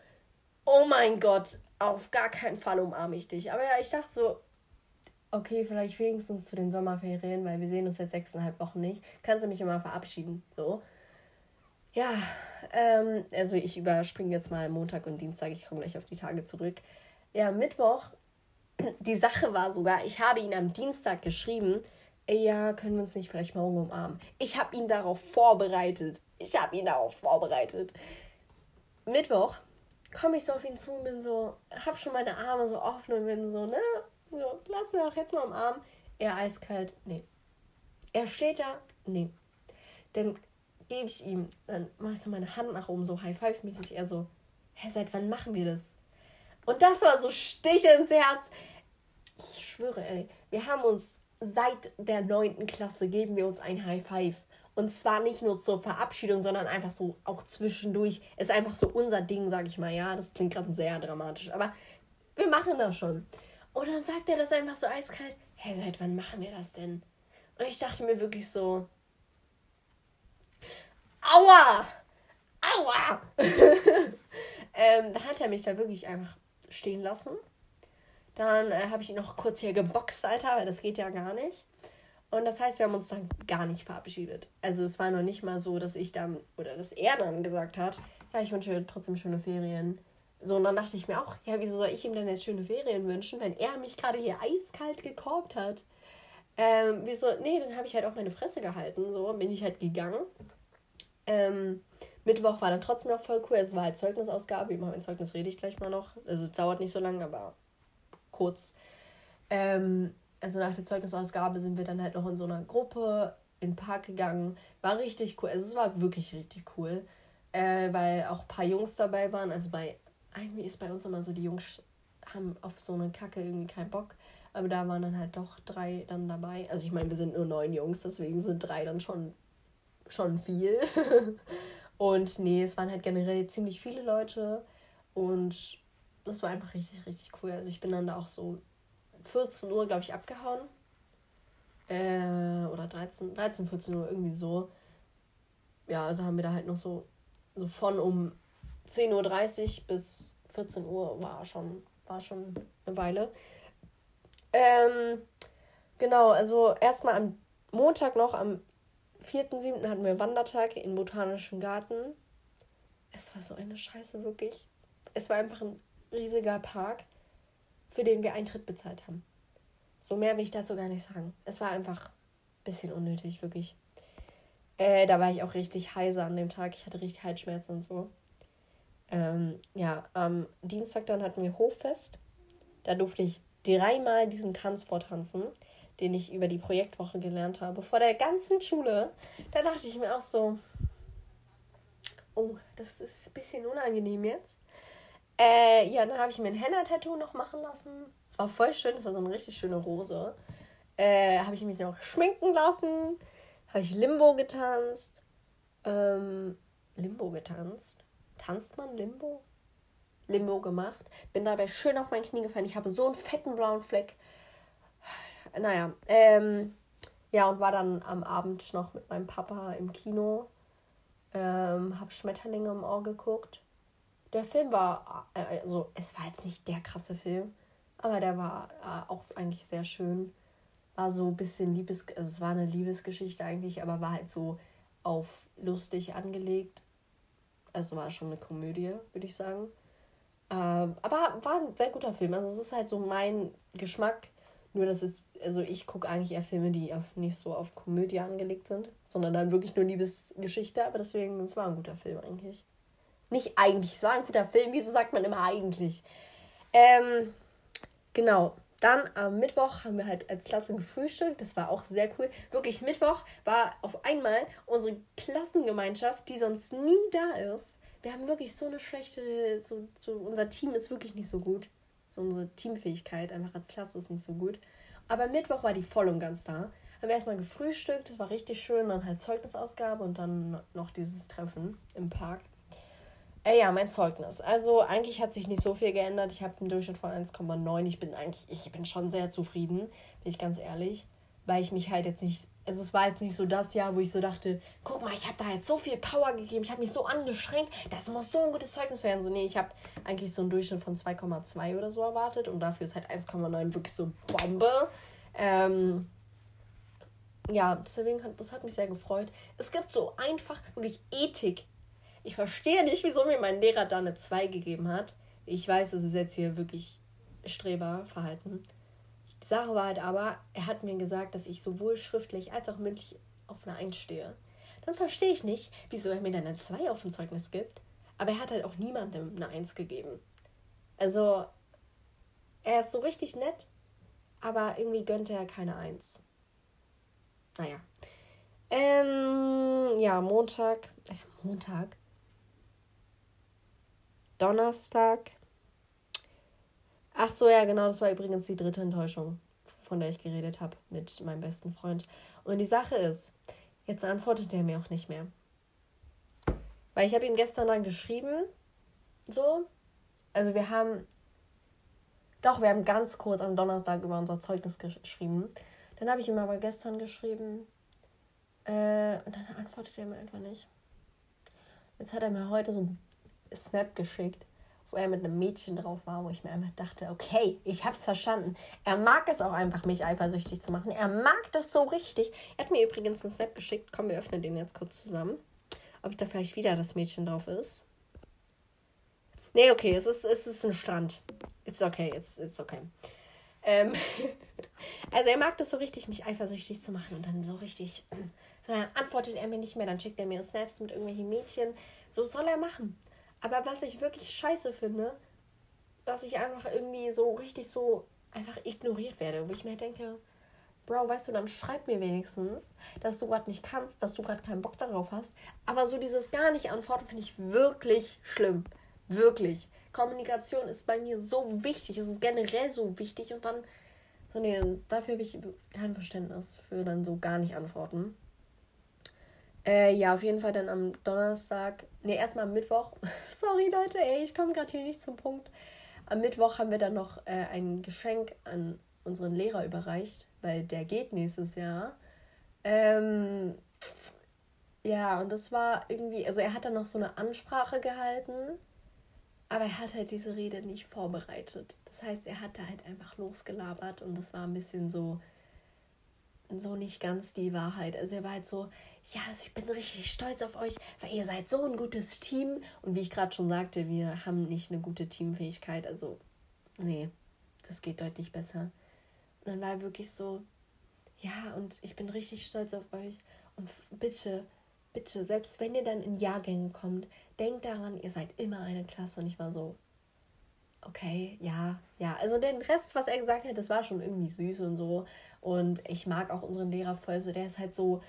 oh mein Gott, auf gar keinen Fall umarme ich dich. Aber ja, ich dachte so, okay, vielleicht wenigstens zu den Sommerferien, weil wir sehen uns jetzt sechseinhalb Wochen nicht. Kannst du mich immer verabschieden? So. Ja, ähm, also ich überspringe jetzt mal Montag und Dienstag, ich komme gleich auf die Tage zurück. Ja, Mittwoch, (clears throat) die Sache war sogar, ich habe ihn am Dienstag geschrieben, ja, können wir uns nicht vielleicht morgen umarmen? Ich habe ihn darauf vorbereitet. Ich habe ihn darauf vorbereitet. Mittwoch komme ich so auf ihn zu und bin so, hab schon meine Arme so offen und bin so, ne, so, lass auch jetzt mal am Arm. Er eiskalt, nee. Er steht da, nee. Dann gebe ich ihm, dann ich so meine Hand nach oben, so High-Five-mäßig. Er so, hä, seit wann machen wir das? Und das war so Stich ins Herz. Ich schwöre, ey, wir haben uns seit der neunten Klasse geben wir uns ein High Five. Und zwar nicht nur zur Verabschiedung, sondern einfach so auch zwischendurch. Ist einfach so unser Ding, sag ich mal. Ja, das klingt gerade sehr dramatisch. Aber wir machen das schon. Und dann sagt er das einfach so eiskalt. Hä, seit wann machen wir das denn? Und ich dachte mir wirklich so. Aua! Aua! (laughs) ähm, da hat er mich da wirklich einfach stehen lassen. Dann äh, habe ich ihn noch kurz hier geboxt, Alter, weil das geht ja gar nicht. Und das heißt, wir haben uns dann gar nicht verabschiedet. Also es war noch nicht mal so, dass ich dann, oder dass er dann gesagt hat, ja, ich wünsche trotzdem schöne Ferien. So, und dann dachte ich mir auch, ja, wieso soll ich ihm denn jetzt schöne Ferien wünschen, wenn er mich gerade hier eiskalt gekorbt hat? Ähm, wieso? Nee, dann habe ich halt auch meine Fresse gehalten. So, bin ich halt gegangen. Ähm, Mittwoch war dann trotzdem noch voll cool. Es war halt Zeugnisausgabe. Über mein Zeugnis rede ich gleich mal noch. Also es dauert nicht so lange, aber kurz. Ähm, also nach der Zeugnisausgabe sind wir dann halt noch in so einer Gruppe in den Park gegangen. War richtig cool. Also es war wirklich richtig cool. Äh, weil auch ein paar Jungs dabei waren. Also bei, irgendwie ist bei uns immer so, die Jungs haben auf so eine Kacke irgendwie keinen Bock. Aber da waren dann halt doch drei dann dabei. Also ich meine, wir sind nur neun Jungs, deswegen sind drei dann schon, schon viel. (laughs) und nee, es waren halt generell ziemlich viele Leute. Und das war einfach richtig, richtig cool. Also ich bin dann da auch so 14 Uhr, glaube ich, abgehauen. Äh, oder 13, 13, 14 Uhr, irgendwie so. Ja, also haben wir da halt noch so, so von um 10.30 Uhr bis 14 Uhr war schon, war schon eine Weile. Ähm, genau, also erstmal am Montag noch, am 4.7. hatten wir Wandertag im Botanischen Garten. es war so eine Scheiße, wirklich. Es war einfach ein riesiger Park, für den wir Eintritt bezahlt haben. So mehr will ich dazu gar nicht sagen. Es war einfach ein bisschen unnötig, wirklich. Äh, da war ich auch richtig heiser an dem Tag. Ich hatte richtig Halsschmerzen und so. Ähm, ja, am Dienstag dann hatten wir Hoffest. Da durfte ich dreimal diesen Tanz vortanzen, den ich über die Projektwoche gelernt habe, vor der ganzen Schule. Da dachte ich mir auch so, oh, das ist ein bisschen unangenehm jetzt. Äh, ja, dann habe ich mir ein Henna-Tattoo noch machen lassen. Das war voll schön, das war so eine richtig schöne Rose. Äh, habe ich mich noch schminken lassen. Habe ich Limbo getanzt. Ähm, Limbo getanzt? Tanzt man Limbo? Limbo gemacht. Bin dabei schön auf mein Knie gefallen. Ich habe so einen fetten blauen Fleck. Naja, ähm, ja, und war dann am Abend noch mit meinem Papa im Kino. Ähm, habe Schmetterlinge im Ohr geguckt. Der Film war, äh, also es war jetzt nicht der krasse Film, aber der war äh, auch eigentlich sehr schön. War so ein bisschen Liebes, also es war eine Liebesgeschichte eigentlich, aber war halt so auf lustig angelegt. Also war schon eine Komödie, würde ich sagen. Ähm, aber war ein sehr guter Film. Also es ist halt so mein Geschmack. Nur das ist, also ich gucke eigentlich eher Filme, die auf, nicht so auf Komödie angelegt sind, sondern dann wirklich nur Liebesgeschichte. Aber deswegen, es war ein guter Film eigentlich. Nicht eigentlich, es war ein guter Film. Wieso sagt man immer eigentlich? Ähm, genau. Dann am Mittwoch haben wir halt als Klasse gefrühstückt. Das war auch sehr cool. Wirklich, Mittwoch war auf einmal unsere Klassengemeinschaft, die sonst nie da ist. Wir haben wirklich so eine schlechte, so, so unser Team ist wirklich nicht so gut. So unsere Teamfähigkeit einfach als Klasse ist nicht so gut. Aber Mittwoch war die voll und ganz da. Haben wir erstmal gefrühstückt, das war richtig schön. Dann halt Zeugnisausgabe und dann noch dieses Treffen im Park. Äh, ja, mein Zeugnis. Also eigentlich hat sich nicht so viel geändert. Ich habe einen Durchschnitt von 1,9. Ich bin eigentlich, ich bin schon sehr zufrieden, bin ich ganz ehrlich. Weil ich mich halt jetzt nicht, also es war jetzt nicht so das Jahr, wo ich so dachte, guck mal, ich habe da jetzt so viel Power gegeben, ich habe mich so angestrengt, das muss so ein gutes Zeugnis werden. So, nee, ich habe eigentlich so einen Durchschnitt von 2,2 oder so erwartet und dafür ist halt 1,9 wirklich so Bombe. Ähm, ja, deswegen hat, das hat mich sehr gefreut. Es gibt so einfach wirklich Ethik ich verstehe nicht, wieso mir mein Lehrer da eine 2 gegeben hat. Ich weiß, das ist jetzt hier wirklich Streberverhalten. Sache war halt aber, er hat mir gesagt, dass ich sowohl schriftlich als auch mündlich auf eine 1 stehe. Dann verstehe ich nicht, wieso er mir dann eine 2 auf ein Zeugnis gibt. Aber er hat halt auch niemandem eine 1 gegeben. Also, er ist so richtig nett, aber irgendwie gönnt er keine 1. Naja. Ähm, ja, Montag. Äh, Montag? Donnerstag. Ach so, ja, genau, das war übrigens die dritte Enttäuschung, von der ich geredet habe mit meinem besten Freund. Und die Sache ist, jetzt antwortet er mir auch nicht mehr. Weil ich habe ihm gestern dann geschrieben, so. Also wir haben, doch, wir haben ganz kurz am Donnerstag über unser Zeugnis geschrieben. Dann habe ich ihm aber gestern geschrieben äh, und dann antwortet er mir einfach nicht. Jetzt hat er mir heute so ein Snap geschickt, wo er mit einem Mädchen drauf war, wo ich mir einfach dachte, okay, ich hab's verstanden. Er mag es auch einfach, mich eifersüchtig zu machen. Er mag das so richtig. Er hat mir übrigens einen Snap geschickt. Komm, wir öffnen den jetzt kurz zusammen. Ob da vielleicht wieder das Mädchen drauf ist. Nee, okay, es ist, es ist ein Strand. It's okay, it's, it's okay. Ähm, (laughs) also er mag das so richtig, mich eifersüchtig zu machen und dann so richtig. (clears throat) So, dann antwortet er mir nicht mehr, dann schickt er mir Snaps mit irgendwelchen Mädchen. So soll er machen. Aber was ich wirklich scheiße finde, dass ich einfach irgendwie so richtig so einfach ignoriert werde. Wo ich mir denke, Bro, weißt du, dann schreib mir wenigstens, dass du gerade nicht kannst, dass du gerade keinen Bock darauf hast. Aber so dieses gar nicht antworten finde ich wirklich schlimm. Wirklich. Kommunikation ist bei mir so wichtig. Es ist generell so wichtig. Und dann, so nee, dafür habe ich kein Verständnis für dann so gar nicht antworten. Äh, ja, auf jeden Fall dann am Donnerstag, ne, erstmal am Mittwoch. (laughs) Sorry Leute, ey, ich komme gerade hier nicht zum Punkt. Am Mittwoch haben wir dann noch äh, ein Geschenk an unseren Lehrer überreicht, weil der geht nächstes Jahr. Ähm, ja, und das war irgendwie, also er hat dann noch so eine Ansprache gehalten, aber er hat halt diese Rede nicht vorbereitet. Das heißt, er hat da halt einfach losgelabert und das war ein bisschen so, so nicht ganz die Wahrheit. Also er war halt so, ja, also ich bin richtig stolz auf euch, weil ihr seid so ein gutes Team. Und wie ich gerade schon sagte, wir haben nicht eine gute Teamfähigkeit. Also, nee, das geht deutlich besser. Und dann war er wirklich so, ja, und ich bin richtig stolz auf euch. Und bitte, bitte, selbst wenn ihr dann in Jahrgänge kommt, denkt daran, ihr seid immer eine Klasse. Und ich war so, okay, ja, ja. Also den Rest, was er gesagt hat, das war schon irgendwie süß und so. Und ich mag auch unseren Lehrer voll so. Der ist halt so,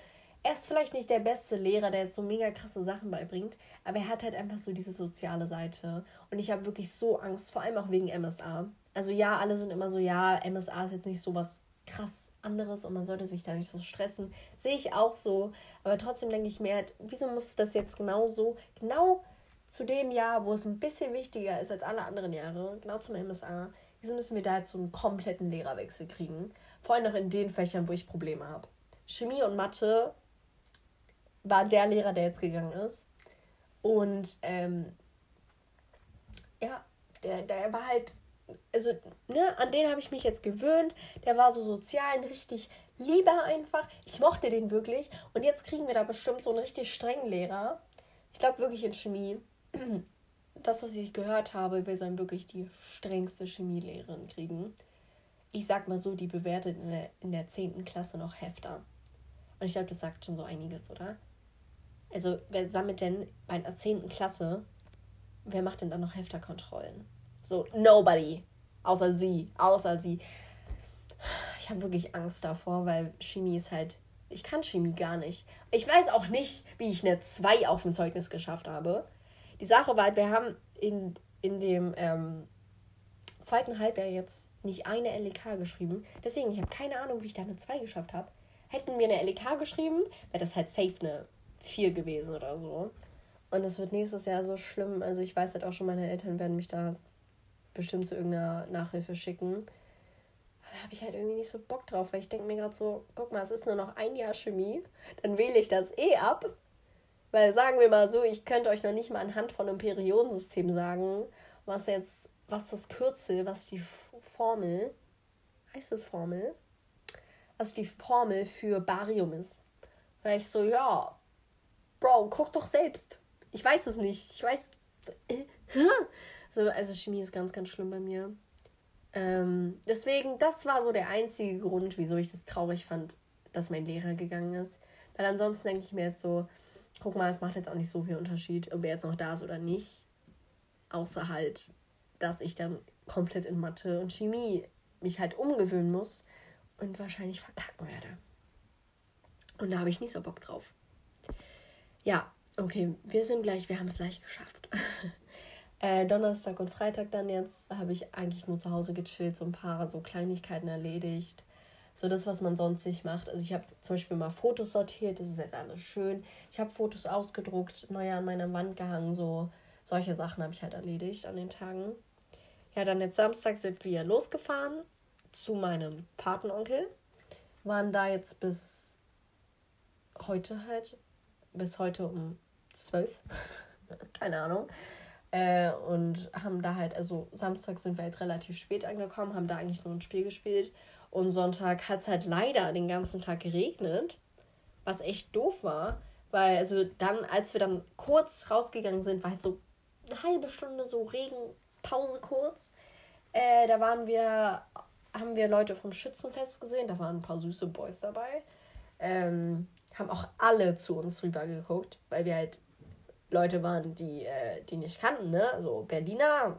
er ist vielleicht nicht der beste Lehrer, der jetzt so mega krasse Sachen beibringt, aber er hat halt einfach so diese soziale Seite. Und ich habe wirklich so Angst, vor allem auch wegen MSA. Also ja, alle sind immer so, ja, MSA ist jetzt nicht so was krass anderes und man sollte sich da nicht so stressen. Sehe ich auch so. Aber trotzdem denke ich mir halt, wieso muss das jetzt genau so, genau zu dem Jahr, wo es ein bisschen wichtiger ist als alle anderen Jahre, genau zum MSA, wieso müssen wir da jetzt so einen kompletten Lehrerwechsel kriegen? Vor allem noch in den Fächern, wo ich Probleme habe. Chemie und Mathe war der Lehrer, der jetzt gegangen ist. Und ähm, ja, der, der war halt, also, ne, an den habe ich mich jetzt gewöhnt. Der war so sozial, ein richtig lieber einfach. Ich mochte den wirklich. Und jetzt kriegen wir da bestimmt so einen richtig strengen Lehrer. Ich glaube wirklich in Chemie. (clears throat) Das, was ich gehört habe, wir sollen wirklich die strengste Chemielehrerin kriegen. Ich sag mal so, die bewertet in der, in der 10. Klasse noch Hefter. Und ich glaube, das sagt schon so einiges, oder? Also, wer sammelt denn bei einer 10. Klasse, wer macht denn dann noch Hefterkontrollen? So, nobody. Außer sie. Außer sie. Ich habe wirklich Angst davor, weil Chemie ist halt. Ich kann Chemie gar nicht. Ich weiß auch nicht, wie ich eine 2 auf dem Zeugnis geschafft habe. Die Sache war halt, wir haben in, in dem ähm, zweiten Halbjahr jetzt nicht eine LEK geschrieben. Deswegen, ich habe keine Ahnung, wie ich da eine 2 geschafft habe. Hätten wir eine LEK geschrieben, wäre das halt safe eine 4 gewesen oder so. Und es wird nächstes Jahr so schlimm. Also ich weiß halt auch schon, meine Eltern werden mich da bestimmt zu irgendeiner Nachhilfe schicken. Aber da habe ich halt irgendwie nicht so Bock drauf, weil ich denke mir gerade so, guck mal, es ist nur noch ein Jahr Chemie, dann wähle ich das eh ab. Weil sagen wir mal so, ich könnte euch noch nicht mal anhand von einem Periodensystem sagen, was jetzt, was das Kürzel, was die Formel, heißt das Formel? Was die Formel für Barium ist. Weil ich so, ja, Bro, guck doch selbst. Ich weiß es nicht. Ich weiß. so, also Chemie ist ganz, ganz schlimm bei mir. Ähm, deswegen, das war so der einzige Grund, wieso ich das traurig fand, dass mein Lehrer gegangen ist. Weil ansonsten denke ich mir jetzt so, guck mal, es macht jetzt auch nicht so viel Unterschied, ob er jetzt noch da ist oder nicht. Außer halt, dass ich dann komplett in Mathe und Chemie mich halt umgewöhnen muss und wahrscheinlich verkacken werde. Und da habe ich nicht so Bock drauf. Ja, okay, wir sind gleich, wir haben es gleich geschafft. (laughs) äh, Donnerstag und Freitag dann jetzt habe ich eigentlich nur zu Hause gechillt, so ein paar so Kleinigkeiten erledigt. So das, was man sonst nicht macht. Also ich habe zum Beispiel mal Fotos sortiert, das ist jetzt alles schön. Ich habe Fotos ausgedruckt, neu an meiner Wand gehangen, so solche Sachen habe ich halt erledigt an den Tagen. Ja, dann jetzt Samstag sind wir losgefahren zu meinem Patenonkel. Waren da jetzt bis heute halt bis heute um zwölf. (laughs) Keine Ahnung. Äh, und haben da halt, also Samstag sind wir halt relativ spät angekommen, haben da eigentlich nur ein Spiel gespielt. Und Sonntag hat es halt leider den ganzen Tag geregnet, was echt doof war. Weil, also dann, als wir dann kurz rausgegangen sind, war halt so eine halbe Stunde so Regenpause kurz. Äh, da waren wir, haben wir Leute vom Schützenfest gesehen, da waren ein paar süße Boys dabei. Ähm, haben auch alle zu uns rüber geguckt, weil wir halt Leute waren, die, äh, die nicht kannten, ne? Also Berliner.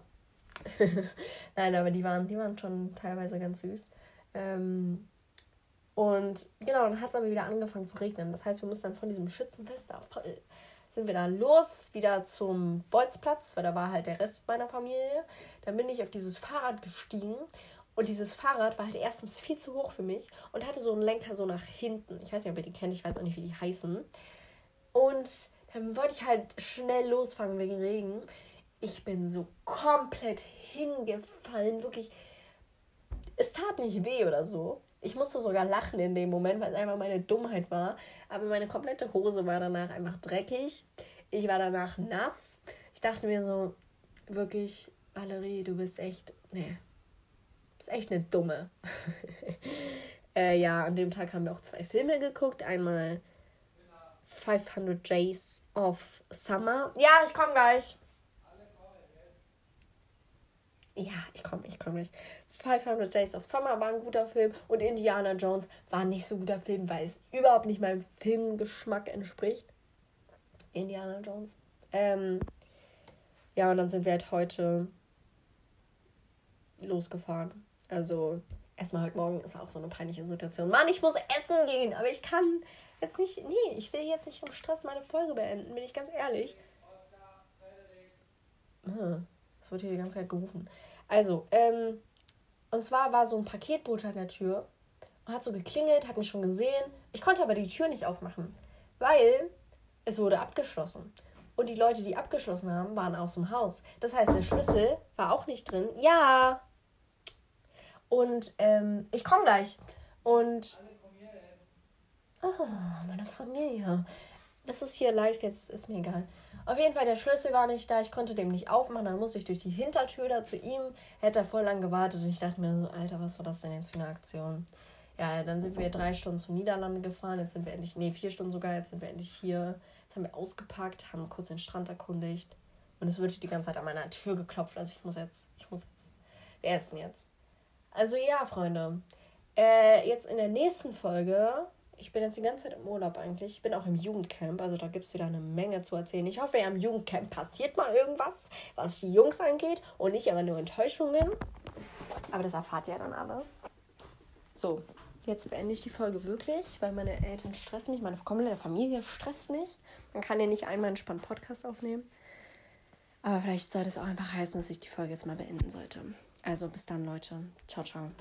(laughs) Nein, aber die waren, die waren schon teilweise ganz süß. Ähm, und genau, dann hat es aber wieder angefangen zu regnen. Das heißt, wir mussten dann von diesem Schützenfest da voll sind wir dann los, wieder zum Bolzplatz, weil da war halt der Rest meiner Familie. Dann bin ich auf dieses Fahrrad gestiegen und dieses Fahrrad war halt erstens viel zu hoch für mich und hatte so einen Lenker so nach hinten. Ich weiß nicht, ob ihr die kennt, ich weiß auch nicht, wie die heißen. Und dann wollte ich halt schnell losfangen wegen Regen. Ich bin so komplett hingefallen, wirklich. Es tat nicht weh oder so. Ich musste sogar lachen in dem Moment, weil es einfach meine Dummheit war. Aber meine komplette Hose war danach einfach dreckig. Ich war danach nass. Ich dachte mir so, wirklich, Valerie, du bist echt. Nee, ist echt eine dumme. (laughs) äh, ja, an dem Tag haben wir auch zwei Filme geguckt. Einmal 500 Days of Summer. Ja, ich komme gleich. Ja, ich komme, ich komme gleich. 500 Days of Summer war ein guter Film und Indiana Jones war nicht so guter Film, weil es überhaupt nicht meinem Filmgeschmack entspricht. Indiana Jones. Ähm, ja, und dann sind wir halt heute losgefahren. Also, erstmal heute Morgen, es war auch so eine peinliche Situation. Mann, ich muss essen gehen, aber ich kann jetzt nicht, nee, ich will jetzt nicht im Stress meine Folge beenden, bin ich ganz ehrlich. Ah, das wird hier die ganze Zeit gerufen. Also, ähm, und zwar war so ein Paketbote an der Tür und hat so geklingelt, hat mich schon gesehen. Ich konnte aber die Tür nicht aufmachen, weil es wurde abgeschlossen. Und die Leute, die abgeschlossen haben, waren aus dem Haus. Das heißt, der Schlüssel war auch nicht drin. Ja. Und ähm, ich komme gleich. Und. Oh, meine Familie. Das ist hier live jetzt, ist mir egal. Auf jeden Fall, der Schlüssel war nicht da. Ich konnte dem nicht aufmachen. Dann musste ich durch die Hintertür da zu ihm. Hätte er voll lang gewartet. Und ich dachte mir so, Alter, was war das denn jetzt für eine Aktion? Ja, dann sind wir drei Stunden zu Niederlande gefahren. Jetzt sind wir endlich, nee, vier Stunden sogar. Jetzt sind wir endlich hier. Jetzt haben wir ausgepackt, haben kurz den Strand erkundigt. Und es wird die ganze Zeit an meiner Tür geklopft. Also ich muss jetzt, ich muss jetzt, wir essen jetzt. Also ja, Freunde. Äh, jetzt in der nächsten Folge ich bin jetzt die ganze Zeit im Urlaub eigentlich. Ich bin auch im Jugendcamp, also da gibt es wieder eine Menge zu erzählen. Ich hoffe, ja, im Jugendcamp passiert mal irgendwas, was die Jungs angeht und nicht immer nur Enttäuschungen. Aber das erfahrt ihr dann alles. So, jetzt beende ich die Folge wirklich, weil meine Eltern stressen mich, meine komplette Familie stresst mich. Man kann ja nicht einmal entspannt Podcast aufnehmen. Aber vielleicht sollte es auch einfach heißen, dass ich die Folge jetzt mal beenden sollte. Also bis dann, Leute. Ciao, ciao.